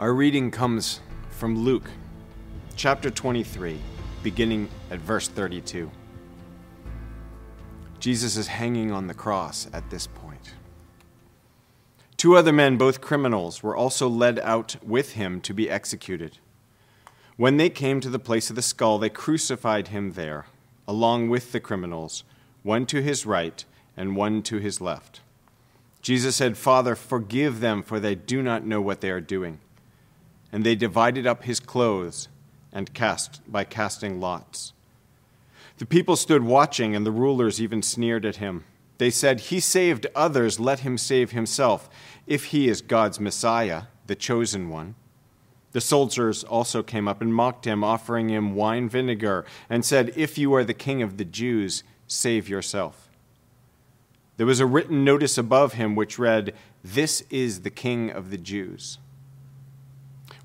Our reading comes from Luke chapter 23, beginning at verse 32. Jesus is hanging on the cross at this point. Two other men, both criminals, were also led out with him to be executed. When they came to the place of the skull, they crucified him there, along with the criminals, one to his right and one to his left. Jesus said, Father, forgive them, for they do not know what they are doing. And they divided up his clothes and cast by casting lots. The people stood watching, and the rulers even sneered at him. They said, He saved others, let him save himself, if he is God's Messiah, the chosen one. The soldiers also came up and mocked him, offering him wine vinegar, and said, If you are the king of the Jews, save yourself. There was a written notice above him which read, This is the king of the Jews.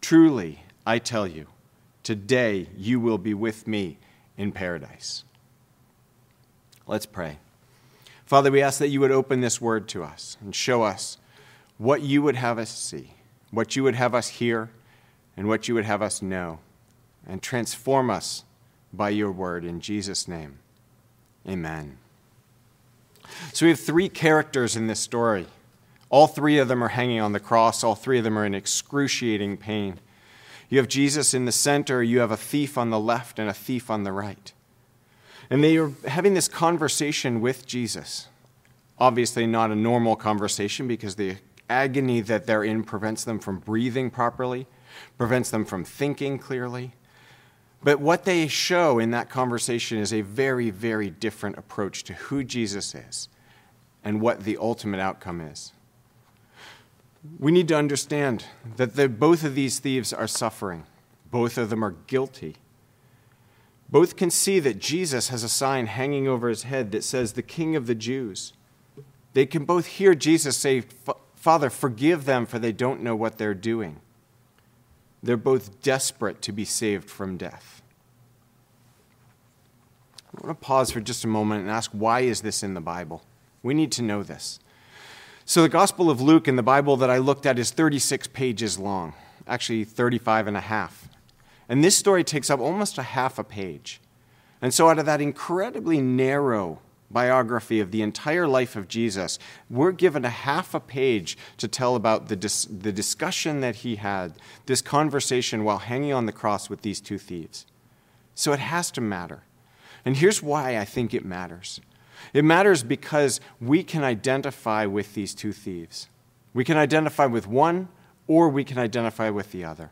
Truly, I tell you, today you will be with me in paradise. Let's pray. Father, we ask that you would open this word to us and show us what you would have us see, what you would have us hear, and what you would have us know, and transform us by your word. In Jesus' name, amen. So we have three characters in this story. All three of them are hanging on the cross, all three of them are in excruciating pain. You have Jesus in the center, you have a thief on the left and a thief on the right. And they are having this conversation with Jesus. Obviously, not a normal conversation because the agony that they're in prevents them from breathing properly, prevents them from thinking clearly. But what they show in that conversation is a very, very different approach to who Jesus is and what the ultimate outcome is. We need to understand that the, both of these thieves are suffering, both of them are guilty. Both can see that Jesus has a sign hanging over his head that says, The King of the Jews. They can both hear Jesus say, Father, forgive them, for they don't know what they're doing. They're both desperate to be saved from death. I want to pause for just a moment and ask why is this in the Bible? We need to know this. So, the Gospel of Luke in the Bible that I looked at is 36 pages long, actually 35 and a half. And this story takes up almost a half a page. And so, out of that incredibly narrow biography of the entire life of Jesus, we're given a half a page to tell about the, dis- the discussion that he had, this conversation while hanging on the cross with these two thieves. So it has to matter. And here's why I think it matters it matters because we can identify with these two thieves. We can identify with one or we can identify with the other.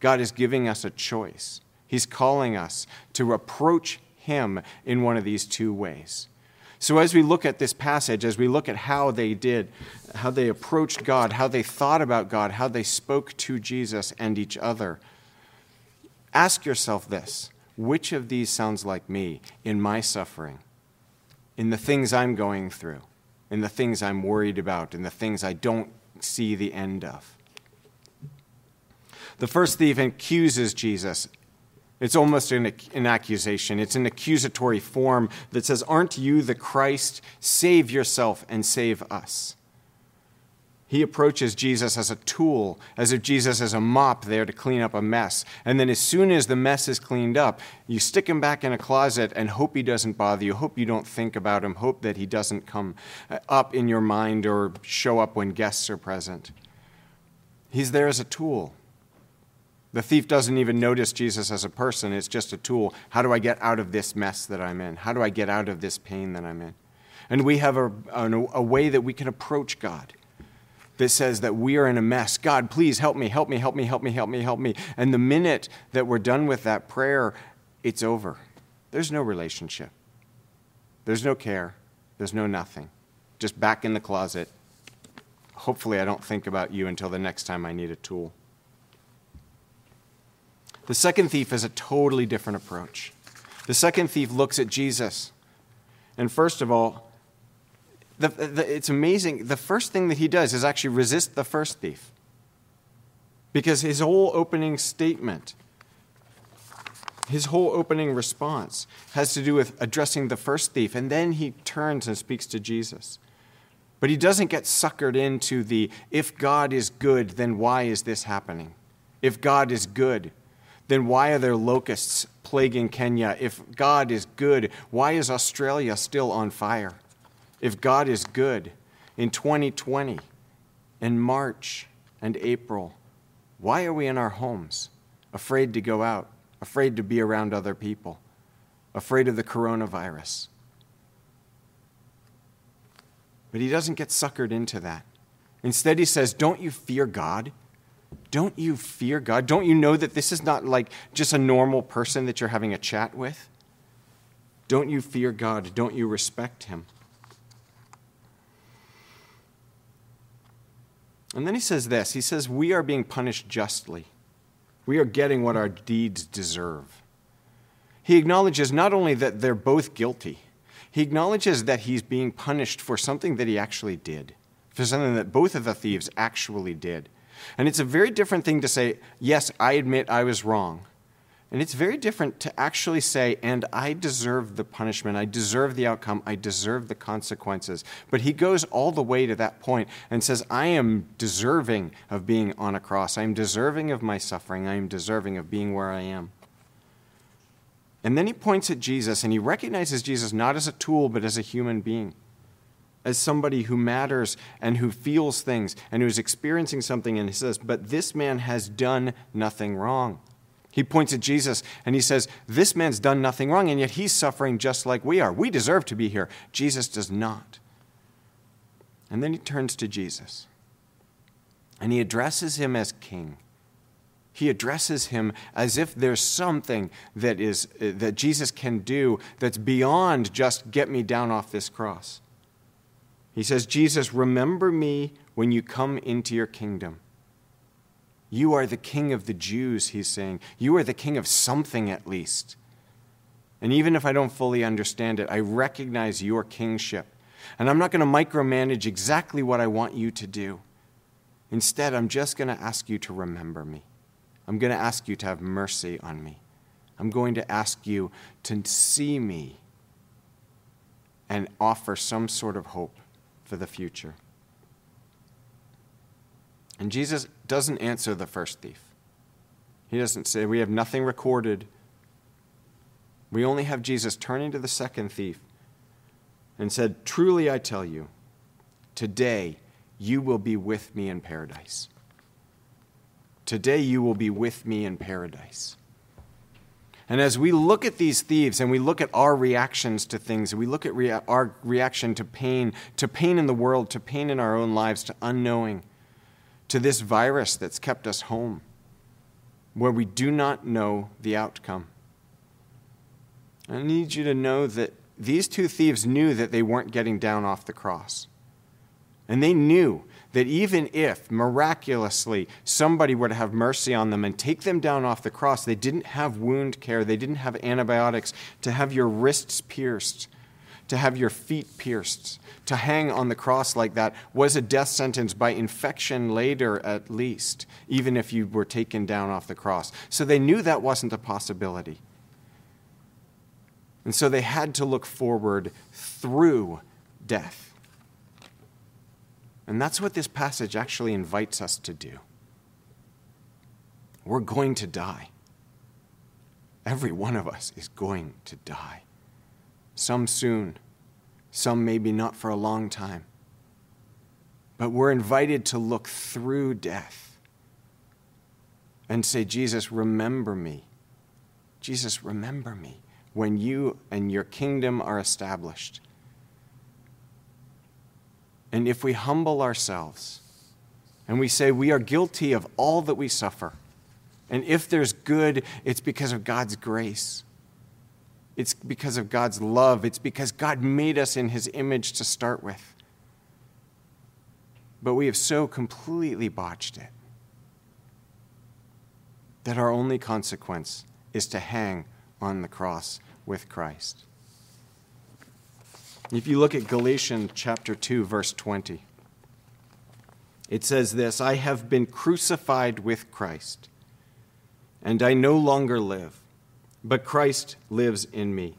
God is giving us a choice. He's calling us to approach Him in one of these two ways. So, as we look at this passage, as we look at how they did, how they approached God, how they thought about God, how they spoke to Jesus and each other, ask yourself this which of these sounds like me in my suffering, in the things I'm going through, in the things I'm worried about, in the things I don't see the end of? The first thief accuses Jesus it's almost an, an, accusation. It's an accusatory form that says, Aren't you the Christ? Save yourself and save us. He approaches Jesus as a tool, as if Jesus is a mop there to clean up a mess. And then, as soon as the mess is cleaned up, you stick him back in a closet and hope he doesn't bother you, hope you don't think about him, hope that he doesn't come uh, up in your mind or show up when guests are present. He's there as a tool. The thief doesn't even notice Jesus as a person, it's just a tool. How do I get out of this mess that I'm in? How do I get out of this pain that I'm in? And we have a, a, a way that we can approach God that says that we are in a mess. God, please help me, help me, help me, help me, help me, help me. And the minute that we're done with that prayer, it's over. There's no relationship, there's no care, there's no nothing. Just back in the closet, hopefully I don't think about you until the next time I need a tool. The second thief has a totally different approach. The second thief looks at Jesus. And first of all, the, the, it's amazing. The first thing that he does is actually resist the first thief. Because his whole opening statement, his whole opening response has to do with addressing the first thief. And then he turns and speaks to Jesus. But he doesn't get suckered into the if God is good, then why is this happening? If God is good, then why are there locusts plaguing Kenya? If God is good, why is Australia still on fire? If God is good, in 2020, in March and April, why are we in our homes, afraid to go out, afraid to be around other people, afraid of the coronavirus? But he doesn't get suckered into that. Instead, he says, Don't you fear God? Don't you fear God? Don't you know that this is not like just a normal person that you're having a chat with? Don't you fear God? Don't you respect Him? And then he says this He says, We are being punished justly. We are getting what our deeds deserve. He acknowledges not only that they're both guilty, he acknowledges that he's being punished for something that he actually did, for something that both of the thieves actually did. And it's a very different thing to say, Yes, I admit I was wrong. And it's very different to actually say, and I deserve the punishment, I deserve the outcome, I deserve the consequences. But he goes all the way to that point and says, I am deserving of being on a cross. I am deserving of my suffering. I am deserving of being where I am. And then he points at Jesus and he recognizes Jesus not as a tool, but as a human being as somebody who matters and who feels things and who's experiencing something, and he says, But this man has done nothing wrong. He points at Jesus and he says, This man's done nothing wrong, and yet he's suffering just like we are. We deserve to be here. Jesus does not. And then he turns to Jesus and he addresses him as king. He addresses him as if there's something that, is, uh, that Jesus can do that's beyond just get me down off this cross. He says, Jesus, remember me when you come into your kingdom. You are the king of the Jews, he's saying. You are the king of something at least. And even if I don't fully understand it, I recognize your kingship. And I'm not going to micromanage exactly what I want you to do. Instead, I'm just going to ask you to remember me. I'm going to ask you to have mercy on me. I'm going to ask you to see me and offer some sort of hope for the future. And Jesus doesn't answer the first thief. He doesn't say, We have nothing recorded. We only have Jesus turning to the second thief and said, Truly I tell you, today you will be with me in paradise. Today you will be with me in paradise. And as we look at these thieves and we look at our reactions to things, we look at rea- our reaction to pain, to pain in the world, to pain in our own lives, to unknowing, to this virus that's kept us home, where we do not know the outcome. I need you to know that these two thieves knew that they weren't getting down off the cross. And they knew that even if miraculously somebody were to have mercy on them and take them down off the cross, they didn't have wound care, they didn't have antibiotics, to have your wrists pierced, to have your feet pierced, to hang on the cross like that was a death sentence by infection later, at least, even if you were taken down off the cross. So they knew that wasn't a possibility. And so they had to look forward through death. And that's what this passage actually invites us to do. We're going to die. Every one of us is going to die. Some soon, some maybe not for a long time. But we're invited to look through death and say, Jesus, remember me. Jesus, remember me when you and your kingdom are established. And if we humble ourselves and we say we are guilty of all that we suffer, and if there's good, it's because of God's grace. It's because of God's love. It's because God made us in His image to start with. But we have so completely botched it that our only consequence is to hang on the cross with Christ. If you look at Galatians chapter 2 verse 20, it says this, I have been crucified with Christ, and I no longer live, but Christ lives in me.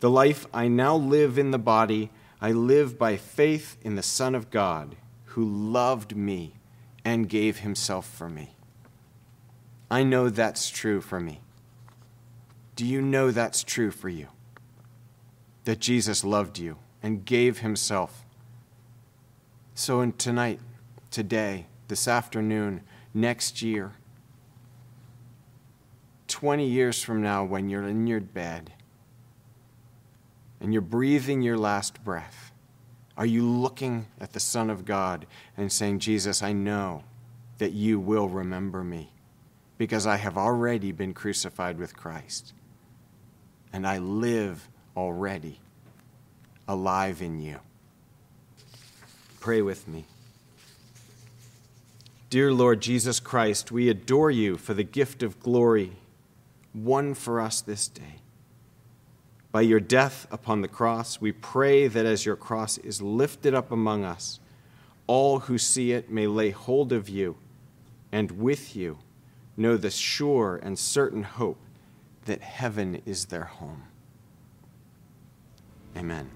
The life I now live in the body, I live by faith in the Son of God, who loved me and gave himself for me. I know that's true for me. Do you know that's true for you? That Jesus loved you and gave himself. So, in tonight, today, this afternoon, next year, 20 years from now, when you're in your bed and you're breathing your last breath, are you looking at the Son of God and saying, Jesus, I know that you will remember me? because I have already been crucified with Christ. And I live already alive in you. Pray with me. Dear Lord Jesus Christ, we adore you for the gift of glory won for us this day. By your death upon the cross, we pray that as your cross is lifted up among us, all who see it may lay hold of you and with you know the sure and certain hope that heaven is their home. Amen.